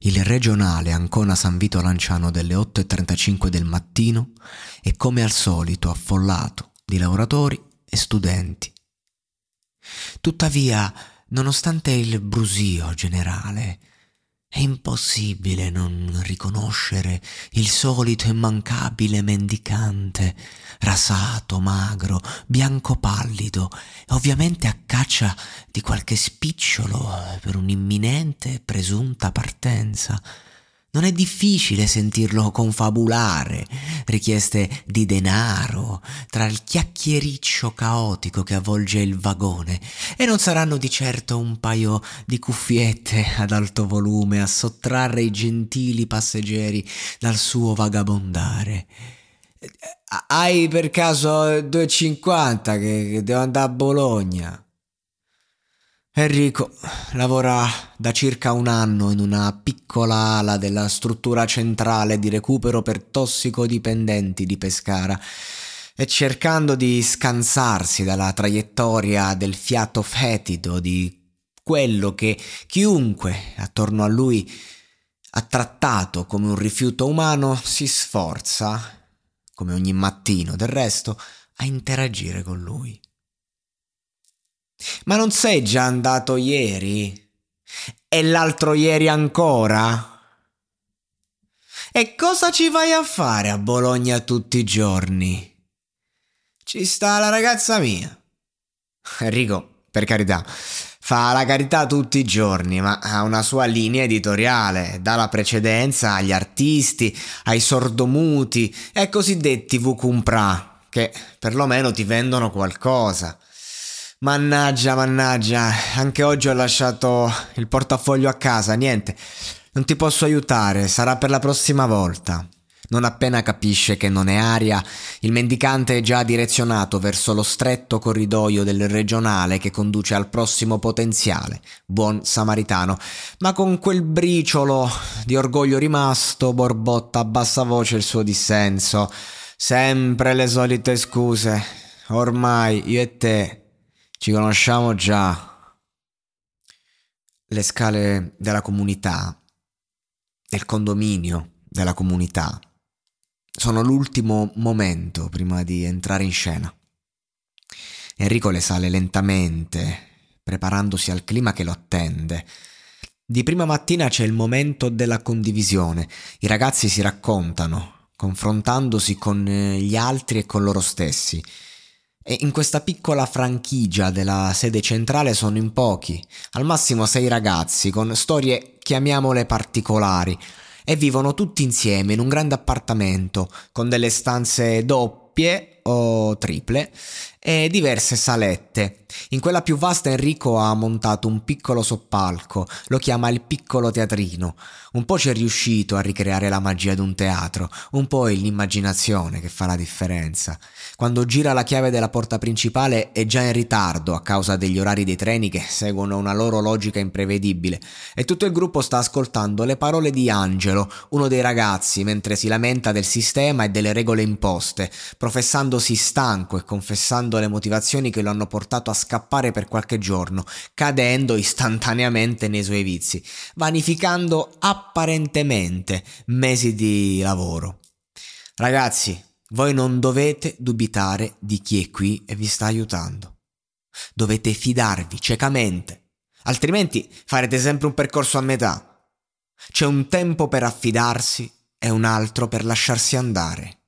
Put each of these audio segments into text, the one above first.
il regionale Ancona San Vito Lanciano delle 8.35 del mattino è come al solito affollato di lavoratori e studenti. Tuttavia, nonostante il brusio generale, è impossibile non riconoscere il solito immancabile mendicante, rasato, magro, bianco pallido, ovviamente a caccia di qualche spicciolo per un'imminente presunta partenza. Non è difficile sentirlo confabulare richieste di denaro tra il chiacchiericcio caotico che avvolge il vagone e non saranno di certo un paio di cuffiette ad alto volume a sottrarre i gentili passeggeri dal suo vagabondare. Hai per caso 2,50 che, che devo andare a Bologna? Enrico lavora da circa un anno in una piccola ala della struttura centrale di recupero per tossicodipendenti di Pescara e cercando di scansarsi dalla traiettoria del fiato fetido di quello che chiunque attorno a lui ha trattato come un rifiuto umano si sforza, come ogni mattino del resto, a interagire con lui. Ma non sei già andato ieri? E l'altro ieri ancora? E cosa ci vai a fare a Bologna tutti i giorni? Ci sta la ragazza mia. Enrico, per carità, fa la carità tutti i giorni, ma ha una sua linea editoriale, dà la precedenza agli artisti, ai sordomuti e ai cosiddetti vucumpra, che perlomeno ti vendono qualcosa. Mannaggia, mannaggia, anche oggi ho lasciato il portafoglio a casa, niente. Non ti posso aiutare, sarà per la prossima volta. Non appena capisce che non è aria, il mendicante è già direzionato verso lo stretto corridoio del regionale che conduce al prossimo potenziale, buon samaritano, ma con quel briciolo di orgoglio rimasto borbotta a bassa voce il suo dissenso. Sempre le solite scuse. Ormai io e te ci conosciamo già. Le scale della comunità, del condominio della comunità, sono l'ultimo momento prima di entrare in scena. Enrico le sale lentamente, preparandosi al clima che lo attende. Di prima mattina c'è il momento della condivisione. I ragazzi si raccontano, confrontandosi con eh, gli altri e con loro stessi. E in questa piccola franchigia della sede centrale sono in pochi, al massimo sei ragazzi, con storie chiamiamole particolari, e vivono tutti insieme in un grande appartamento, con delle stanze doppie o triple, e diverse salette. In quella più vasta Enrico ha montato un piccolo soppalco, lo chiama il piccolo teatrino. Un po' ci è riuscito a ricreare la magia di un teatro, un po' è l'immaginazione che fa la differenza. Quando gira la chiave della porta principale è già in ritardo a causa degli orari dei treni che seguono una loro logica imprevedibile e tutto il gruppo sta ascoltando le parole di Angelo, uno dei ragazzi, mentre si lamenta del sistema e delle regole imposte, professandosi stanco e confessando le motivazioni che lo hanno portato a scappare per qualche giorno, cadendo istantaneamente nei suoi vizi, vanificando apparentemente mesi di lavoro. Ragazzi, voi non dovete dubitare di chi è qui e vi sta aiutando. Dovete fidarvi ciecamente, altrimenti farete sempre un percorso a metà. C'è un tempo per affidarsi e un altro per lasciarsi andare.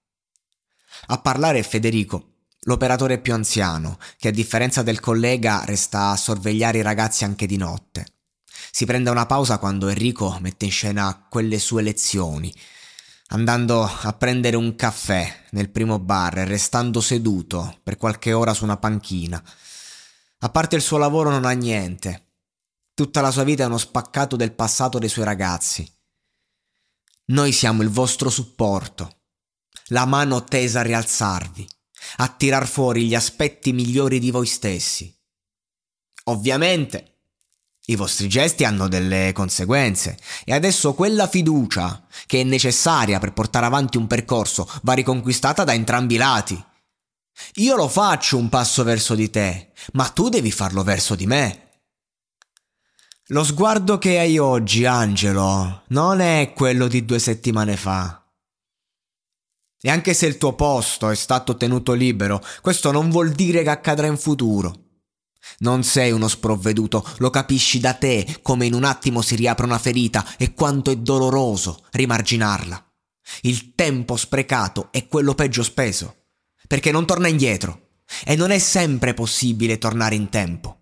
A parlare è Federico, l'operatore più anziano, che a differenza del collega resta a sorvegliare i ragazzi anche di notte. Si prende una pausa quando Enrico mette in scena quelle sue lezioni, andando a prendere un caffè nel primo bar e restando seduto per qualche ora su una panchina. A parte il suo lavoro non ha niente. Tutta la sua vita è uno spaccato del passato dei suoi ragazzi. Noi siamo il vostro supporto, la mano tesa a rialzarvi a tirar fuori gli aspetti migliori di voi stessi. Ovviamente i vostri gesti hanno delle conseguenze e adesso quella fiducia che è necessaria per portare avanti un percorso va riconquistata da entrambi i lati. Io lo faccio un passo verso di te, ma tu devi farlo verso di me. Lo sguardo che hai oggi, Angelo, non è quello di due settimane fa. E anche se il tuo posto è stato tenuto libero, questo non vuol dire che accadrà in futuro. Non sei uno sprovveduto, lo capisci da te come in un attimo si riapre una ferita e quanto è doloroso rimarginarla. Il tempo sprecato è quello peggio speso, perché non torna indietro e non è sempre possibile tornare in tempo.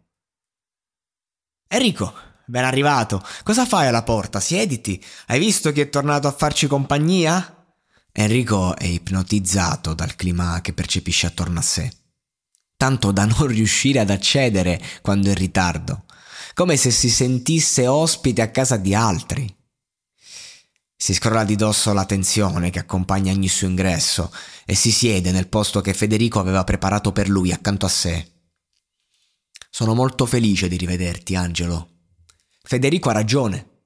Enrico, ben arrivato. Cosa fai alla porta? Siediti. Hai visto chi è tornato a farci compagnia? Enrico è ipnotizzato dal clima che percepisce attorno a sé, tanto da non riuscire ad accedere quando è in ritardo, come se si sentisse ospite a casa di altri. Si scrolla di dosso la tensione che accompagna ogni suo ingresso e si siede nel posto che Federico aveva preparato per lui accanto a sé. Sono molto felice di rivederti, Angelo. Federico ha ragione.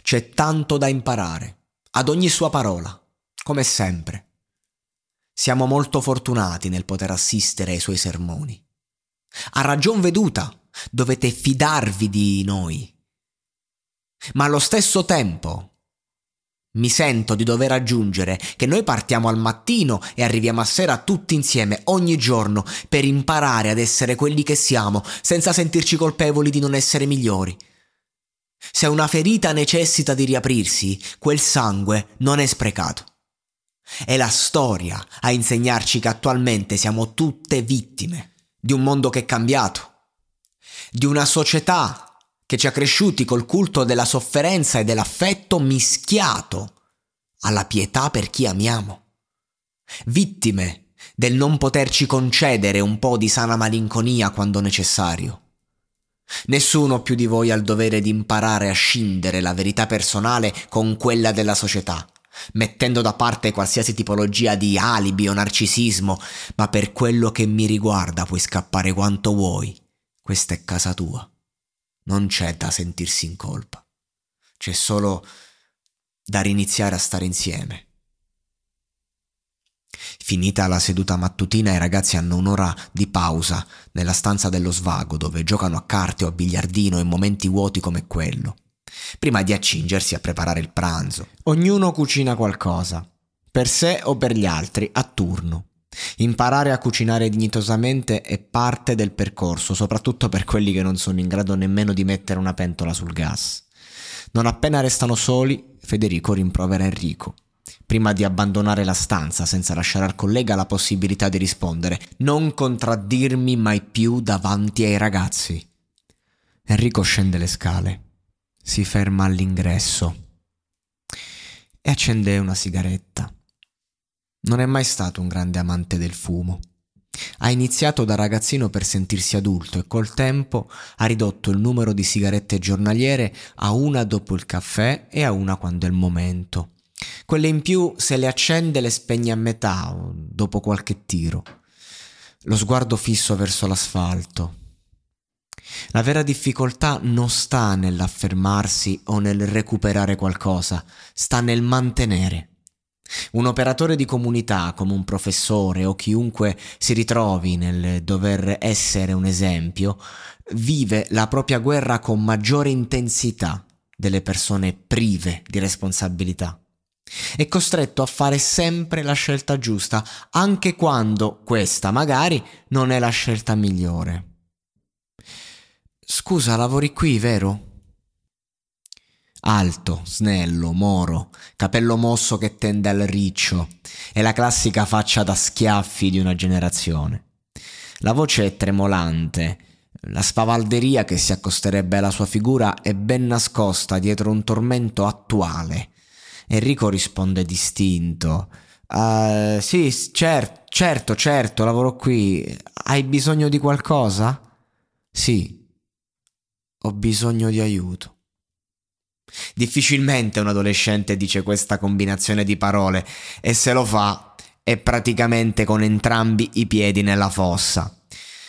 C'è tanto da imparare, ad ogni sua parola come sempre. Siamo molto fortunati nel poter assistere ai suoi sermoni. A ragion veduta, dovete fidarvi di noi. Ma allo stesso tempo mi sento di dover aggiungere che noi partiamo al mattino e arriviamo a sera tutti insieme ogni giorno per imparare ad essere quelli che siamo senza sentirci colpevoli di non essere migliori. Se una ferita necessita di riaprirsi, quel sangue non è sprecato. È la storia a insegnarci che attualmente siamo tutte vittime di un mondo che è cambiato, di una società che ci ha cresciuti col culto della sofferenza e dell'affetto mischiato alla pietà per chi amiamo. Vittime del non poterci concedere un po' di sana malinconia quando necessario. Nessuno più di voi ha il dovere di imparare a scindere la verità personale con quella della società mettendo da parte qualsiasi tipologia di alibi o narcisismo, ma per quello che mi riguarda puoi scappare quanto vuoi. Questa è casa tua. Non c'è da sentirsi in colpa. C'è solo da riniziare a stare insieme. Finita la seduta mattutina i ragazzi hanno un'ora di pausa nella stanza dello svago dove giocano a carte o a biliardino in momenti vuoti come quello prima di accingersi a preparare il pranzo. Ognuno cucina qualcosa, per sé o per gli altri, a turno. Imparare a cucinare dignitosamente è parte del percorso, soprattutto per quelli che non sono in grado nemmeno di mettere una pentola sul gas. Non appena restano soli, Federico rimprovera Enrico. Prima di abbandonare la stanza senza lasciare al collega la possibilità di rispondere, non contraddirmi mai più davanti ai ragazzi. Enrico scende le scale si ferma all'ingresso e accende una sigaretta. Non è mai stato un grande amante del fumo. Ha iniziato da ragazzino per sentirsi adulto e col tempo ha ridotto il numero di sigarette giornaliere a una dopo il caffè e a una quando è il momento. Quelle in più se le accende le spegne a metà dopo qualche tiro. Lo sguardo fisso verso l'asfalto. La vera difficoltà non sta nell'affermarsi o nel recuperare qualcosa, sta nel mantenere. Un operatore di comunità come un professore o chiunque si ritrovi nel dover essere un esempio, vive la propria guerra con maggiore intensità delle persone prive di responsabilità. È costretto a fare sempre la scelta giusta, anche quando questa magari non è la scelta migliore. Scusa, lavori qui, vero? Alto, snello, moro, capello mosso che tende al riccio, è la classica faccia da schiaffi di una generazione. La voce è tremolante, la spavalderia che si accosterebbe alla sua figura è ben nascosta dietro un tormento attuale. Enrico risponde distinto. Uh, sì, cer- certo, certo, lavoro qui. Hai bisogno di qualcosa? Sì, ho bisogno di aiuto. Difficilmente un adolescente dice questa combinazione di parole e se lo fa è praticamente con entrambi i piedi nella fossa.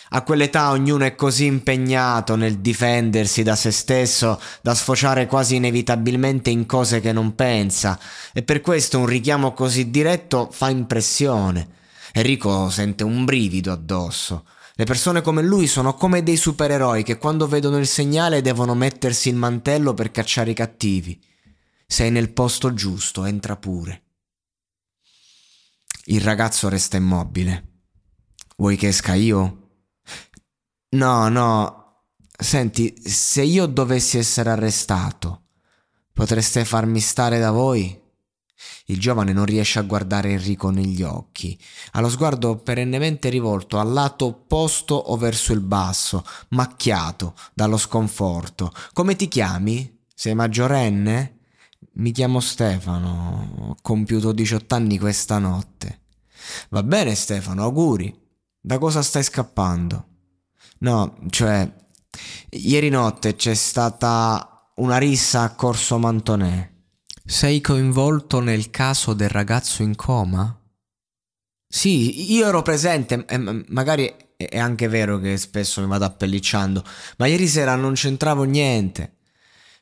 A quell'età ognuno è così impegnato nel difendersi da se stesso da sfociare quasi inevitabilmente in cose che non pensa e per questo un richiamo così diretto fa impressione. Enrico sente un brivido addosso. Le persone come lui sono come dei supereroi che quando vedono il segnale devono mettersi il mantello per cacciare i cattivi. Sei nel posto giusto, entra pure. Il ragazzo resta immobile. Vuoi che esca io? No, no. Senti, se io dovessi essere arrestato, potreste farmi stare da voi? Il giovane non riesce a guardare Enrico negli occhi. Ha lo sguardo perennemente rivolto al lato opposto o verso il basso, macchiato dallo sconforto. Come ti chiami? Sei maggiorenne? Mi chiamo Stefano. Ho compiuto 18 anni questa notte. Va bene Stefano, auguri. Da cosa stai scappando? No, cioè, ieri notte c'è stata una rissa a Corso Mantonè. Sei coinvolto nel caso del ragazzo in coma? Sì, io ero presente, magari è anche vero che spesso mi vado appellicciando, ma ieri sera non c'entravo niente.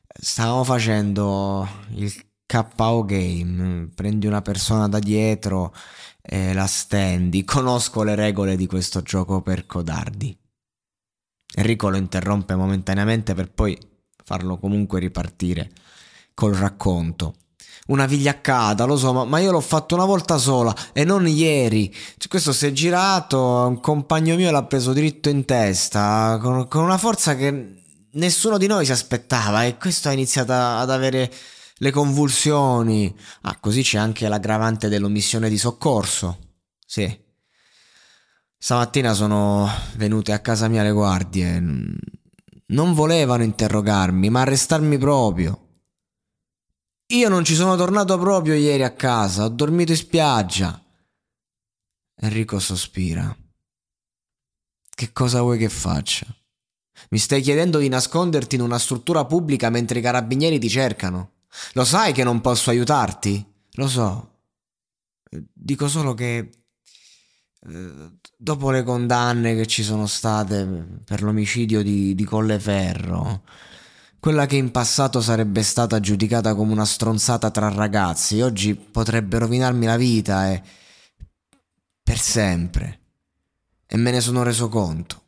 Stavamo facendo il KO game, prendi una persona da dietro e la stendi. Conosco le regole di questo gioco per codardi. Enrico lo interrompe momentaneamente per poi farlo comunque ripartire col racconto. Una vigliaccata, lo so, ma, ma, io l'ho fatto una volta sola e non ieri. Cioè, questo si è girato, un compagno mio l'ha preso dritto in testa, con, con una forza che nessuno di noi si aspettava e questo ha iniziato ad avere le convulsioni. Ah, così c'è anche l'aggravante dell'omissione di soccorso. Sì. Stamattina sono venute a casa mia le guardie. Non volevano interrogarmi, ma arrestarmi proprio. Io non ci sono tornato proprio ieri a casa, ho dormito in spiaggia. Enrico sospira. Che cosa vuoi che faccia? Mi stai chiedendo di nasconderti in una struttura pubblica mentre i carabinieri ti cercano. Lo sai che non posso aiutarti? Lo so. Dico solo che eh, dopo le condanne che ci sono state per l'omicidio di, di Colleferro, quella che in passato sarebbe stata giudicata come una stronzata tra ragazzi, oggi potrebbe rovinarmi la vita e... per sempre. E me ne sono reso conto.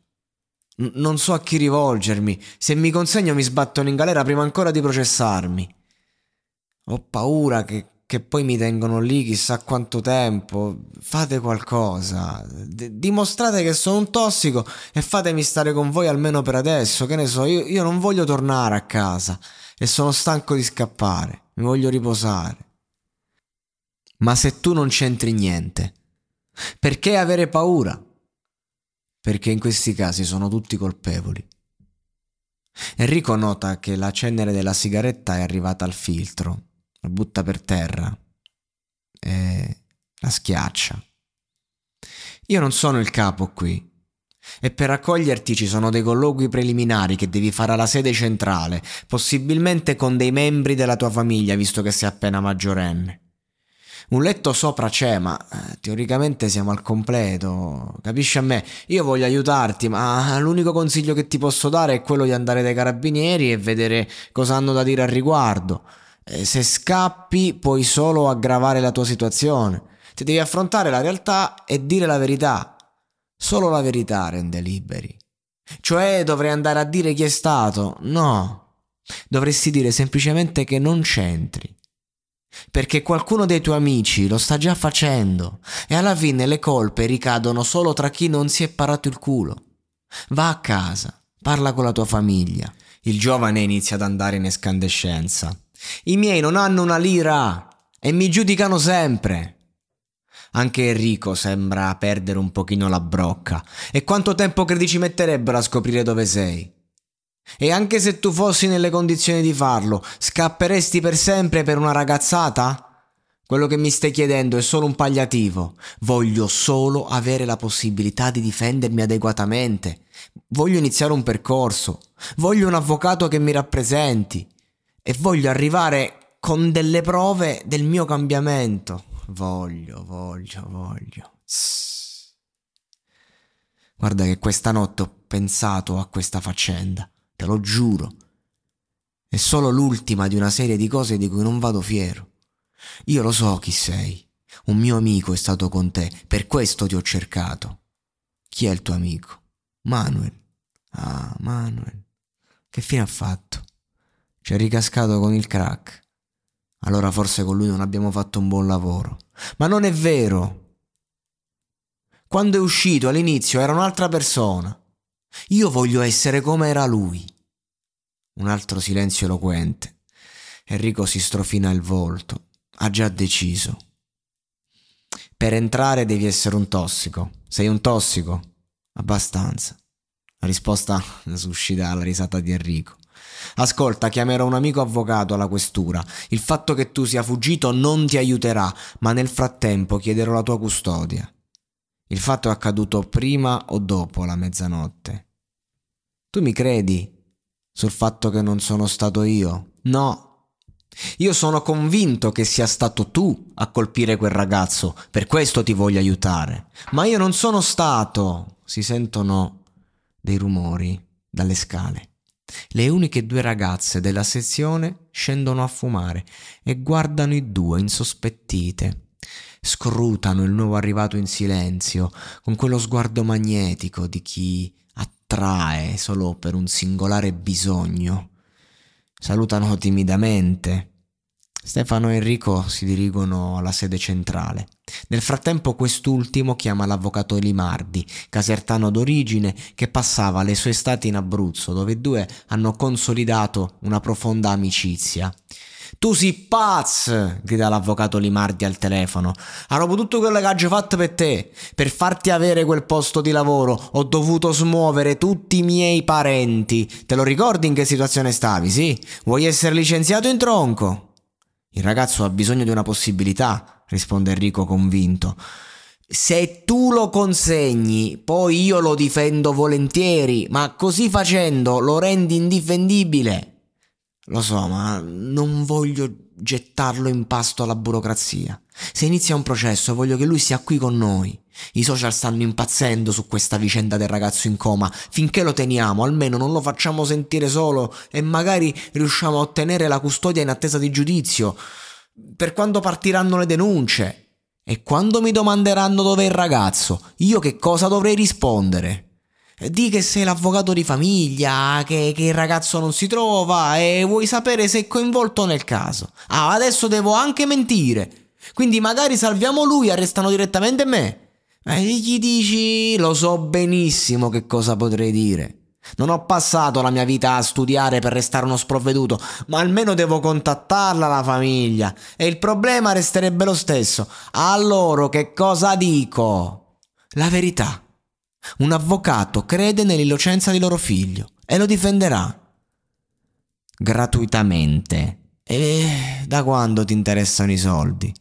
N- non so a chi rivolgermi. Se mi consegno mi sbattono in galera prima ancora di processarmi. Ho paura che che poi mi tengono lì chissà quanto tempo. Fate qualcosa. D- dimostrate che sono un tossico e fatemi stare con voi almeno per adesso. Che ne so, io, io non voglio tornare a casa e sono stanco di scappare. Mi voglio riposare. Ma se tu non c'entri niente, perché avere paura? Perché in questi casi sono tutti colpevoli. Enrico nota che la cenere della sigaretta è arrivata al filtro la butta per terra e la schiaccia. Io non sono il capo qui. E per accoglierti ci sono dei colloqui preliminari che devi fare alla sede centrale, possibilmente con dei membri della tua famiglia, visto che sei appena maggiorenne. Un letto sopra c'è, ma eh, teoricamente siamo al completo. Capisci a me? Io voglio aiutarti, ma l'unico consiglio che ti posso dare è quello di andare dai carabinieri e vedere cosa hanno da dire al riguardo. Eh, se scappi puoi solo aggravare la tua situazione. Ti devi affrontare la realtà e dire la verità. Solo la verità rende liberi. Cioè dovrei andare a dire chi è stato? No. Dovresti dire semplicemente che non c'entri perché qualcuno dei tuoi amici lo sta già facendo e alla fine le colpe ricadono solo tra chi non si è parato il culo. Va a casa, parla con la tua famiglia. Il giovane inizia ad andare in escandescenza. I miei non hanno una lira e mi giudicano sempre. Anche Enrico sembra perdere un pochino la brocca. E quanto tempo credi ci metterebbero a scoprire dove sei? E anche se tu fossi nelle condizioni di farlo, scapperesti per sempre per una ragazzata? Quello che mi stai chiedendo è solo un pagliativo. Voglio solo avere la possibilità di difendermi adeguatamente. Voglio iniziare un percorso. Voglio un avvocato che mi rappresenti. E voglio arrivare con delle prove del mio cambiamento. Voglio, voglio, voglio. Guarda che questa notte ho pensato a questa faccenda te lo giuro. È solo l'ultima di una serie di cose di cui non vado fiero. Io lo so chi sei. Un mio amico è stato con te, per questo ti ho cercato. Chi è il tuo amico? Manuel. Ah, Manuel. Che fine ha fatto? Ci è ricascato con il crack. Allora forse con lui non abbiamo fatto un buon lavoro. Ma non è vero. Quando è uscito all'inizio era un'altra persona. Io voglio essere come era lui. Un altro silenzio eloquente. Enrico si strofina il volto. Ha già deciso. Per entrare devi essere un tossico. Sei un tossico? Abbastanza. La risposta suscita la risata di Enrico. Ascolta, chiamerò un amico avvocato alla questura. Il fatto che tu sia fuggito non ti aiuterà, ma nel frattempo chiederò la tua custodia. Il fatto è accaduto prima o dopo la mezzanotte. Tu mi credi sul fatto che non sono stato io? No. Io sono convinto che sia stato tu a colpire quel ragazzo, per questo ti voglio aiutare. Ma io non sono stato. Si sentono dei rumori dalle scale. Le uniche due ragazze della sezione scendono a fumare e guardano i due insospettite. Scrutano il nuovo arrivato in silenzio, con quello sguardo magnetico di chi attrae solo per un singolare bisogno. Salutano timidamente. Stefano e Enrico si dirigono alla sede centrale. Nel frattempo quest'ultimo chiama l'avvocato Limardi, casertano d'origine, che passava le sue estati in Abruzzo, dove i due hanno consolidato una profonda amicizia. Tu sei pazzo! grida l'avvocato Limardi al telefono. Hanno tutto quello che ho fatto per te. Per farti avere quel posto di lavoro ho dovuto smuovere tutti i miei parenti. Te lo ricordi in che situazione stavi, sì? Vuoi essere licenziato in tronco? Il ragazzo ha bisogno di una possibilità, risponde Enrico convinto. Se tu lo consegni, poi io lo difendo volentieri, ma così facendo lo rendi indifendibile. Lo so, ma non voglio gettarlo in pasto alla burocrazia. Se inizia un processo voglio che lui sia qui con noi. I social stanno impazzendo su questa vicenda del ragazzo in coma. Finché lo teniamo, almeno non lo facciamo sentire solo e magari riusciamo a ottenere la custodia in attesa di giudizio. Per quando partiranno le denunce. E quando mi domanderanno dov'è il ragazzo, io che cosa dovrei rispondere? Di che sei l'avvocato di famiglia, che, che, il ragazzo non si trova e vuoi sapere se è coinvolto nel caso. Ah, adesso devo anche mentire. Quindi magari salviamo lui e arrestano direttamente me. E gli dici, lo so benissimo che cosa potrei dire. Non ho passato la mia vita a studiare per restare uno sprovveduto, ma almeno devo contattarla la famiglia. E il problema resterebbe lo stesso. A loro che cosa dico? La verità. Un avvocato crede nell'innocenza di loro figlio e lo difenderà. Gratuitamente. E da quando ti interessano i soldi?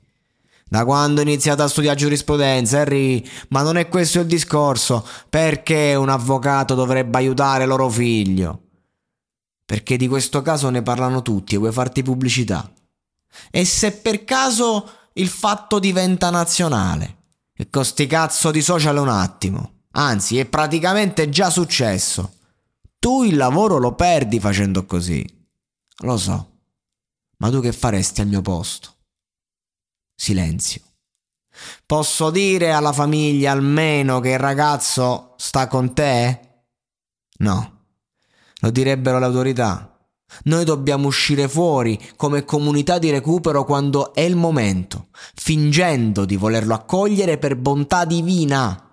Da quando ho iniziato a studiare giurisprudenza, Harry, ma non è questo il discorso. Perché un avvocato dovrebbe aiutare loro figlio? Perché di questo caso ne parlano tutti e vuoi farti pubblicità. E se per caso il fatto diventa nazionale? E con sti cazzo di social un attimo. Anzi, è praticamente già successo. Tu il lavoro lo perdi facendo così. Lo so. Ma tu che faresti al mio posto? Silenzio. Posso dire alla famiglia almeno che il ragazzo sta con te? No. Lo direbbero le autorità. Noi dobbiamo uscire fuori come comunità di recupero quando è il momento, fingendo di volerlo accogliere per bontà divina.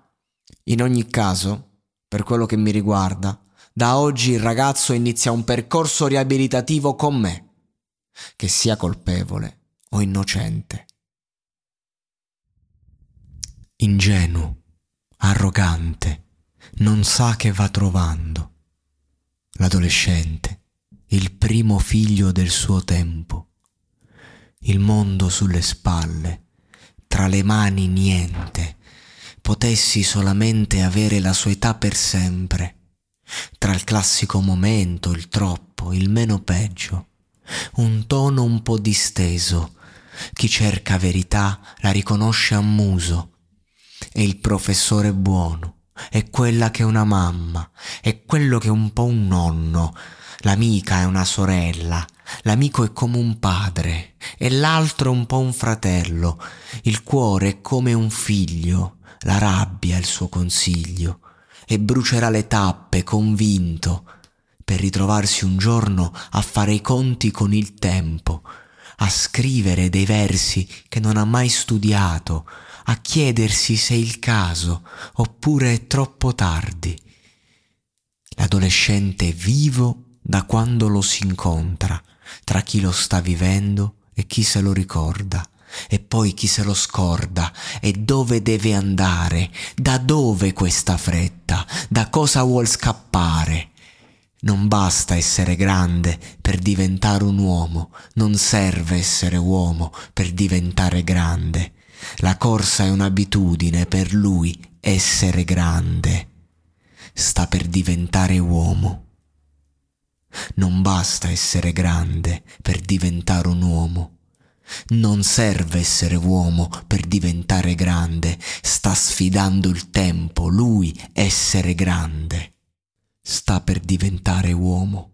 In ogni caso, per quello che mi riguarda, da oggi il ragazzo inizia un percorso riabilitativo con me, che sia colpevole o innocente. Ingenuo, arrogante, non sa che va trovando. L'adolescente il primo figlio del suo tempo. Il mondo sulle spalle, tra le mani niente. Potessi solamente avere la sua età per sempre. Tra il classico momento, il troppo, il meno peggio. Un tono un po' disteso. Chi cerca verità la riconosce a muso. E il professore buono, è quella che è una mamma, è quello che è un po' un nonno, L'amica è una sorella, l'amico è come un padre e l'altro un po' un fratello, il cuore è come un figlio, la rabbia è il suo consiglio e brucerà le tappe convinto per ritrovarsi un giorno a fare i conti con il tempo, a scrivere dei versi che non ha mai studiato, a chiedersi se è il caso oppure è troppo tardi. L'adolescente vivo da quando lo si incontra, tra chi lo sta vivendo e chi se lo ricorda, e poi chi se lo scorda, e dove deve andare, da dove questa fretta, da cosa vuol scappare. Non basta essere grande per diventare un uomo, non serve essere uomo per diventare grande. La corsa è un'abitudine per lui essere grande. Sta per diventare uomo. Non basta essere grande per diventare un uomo. Non serve essere uomo per diventare grande. Sta sfidando il tempo, lui essere grande. Sta per diventare uomo.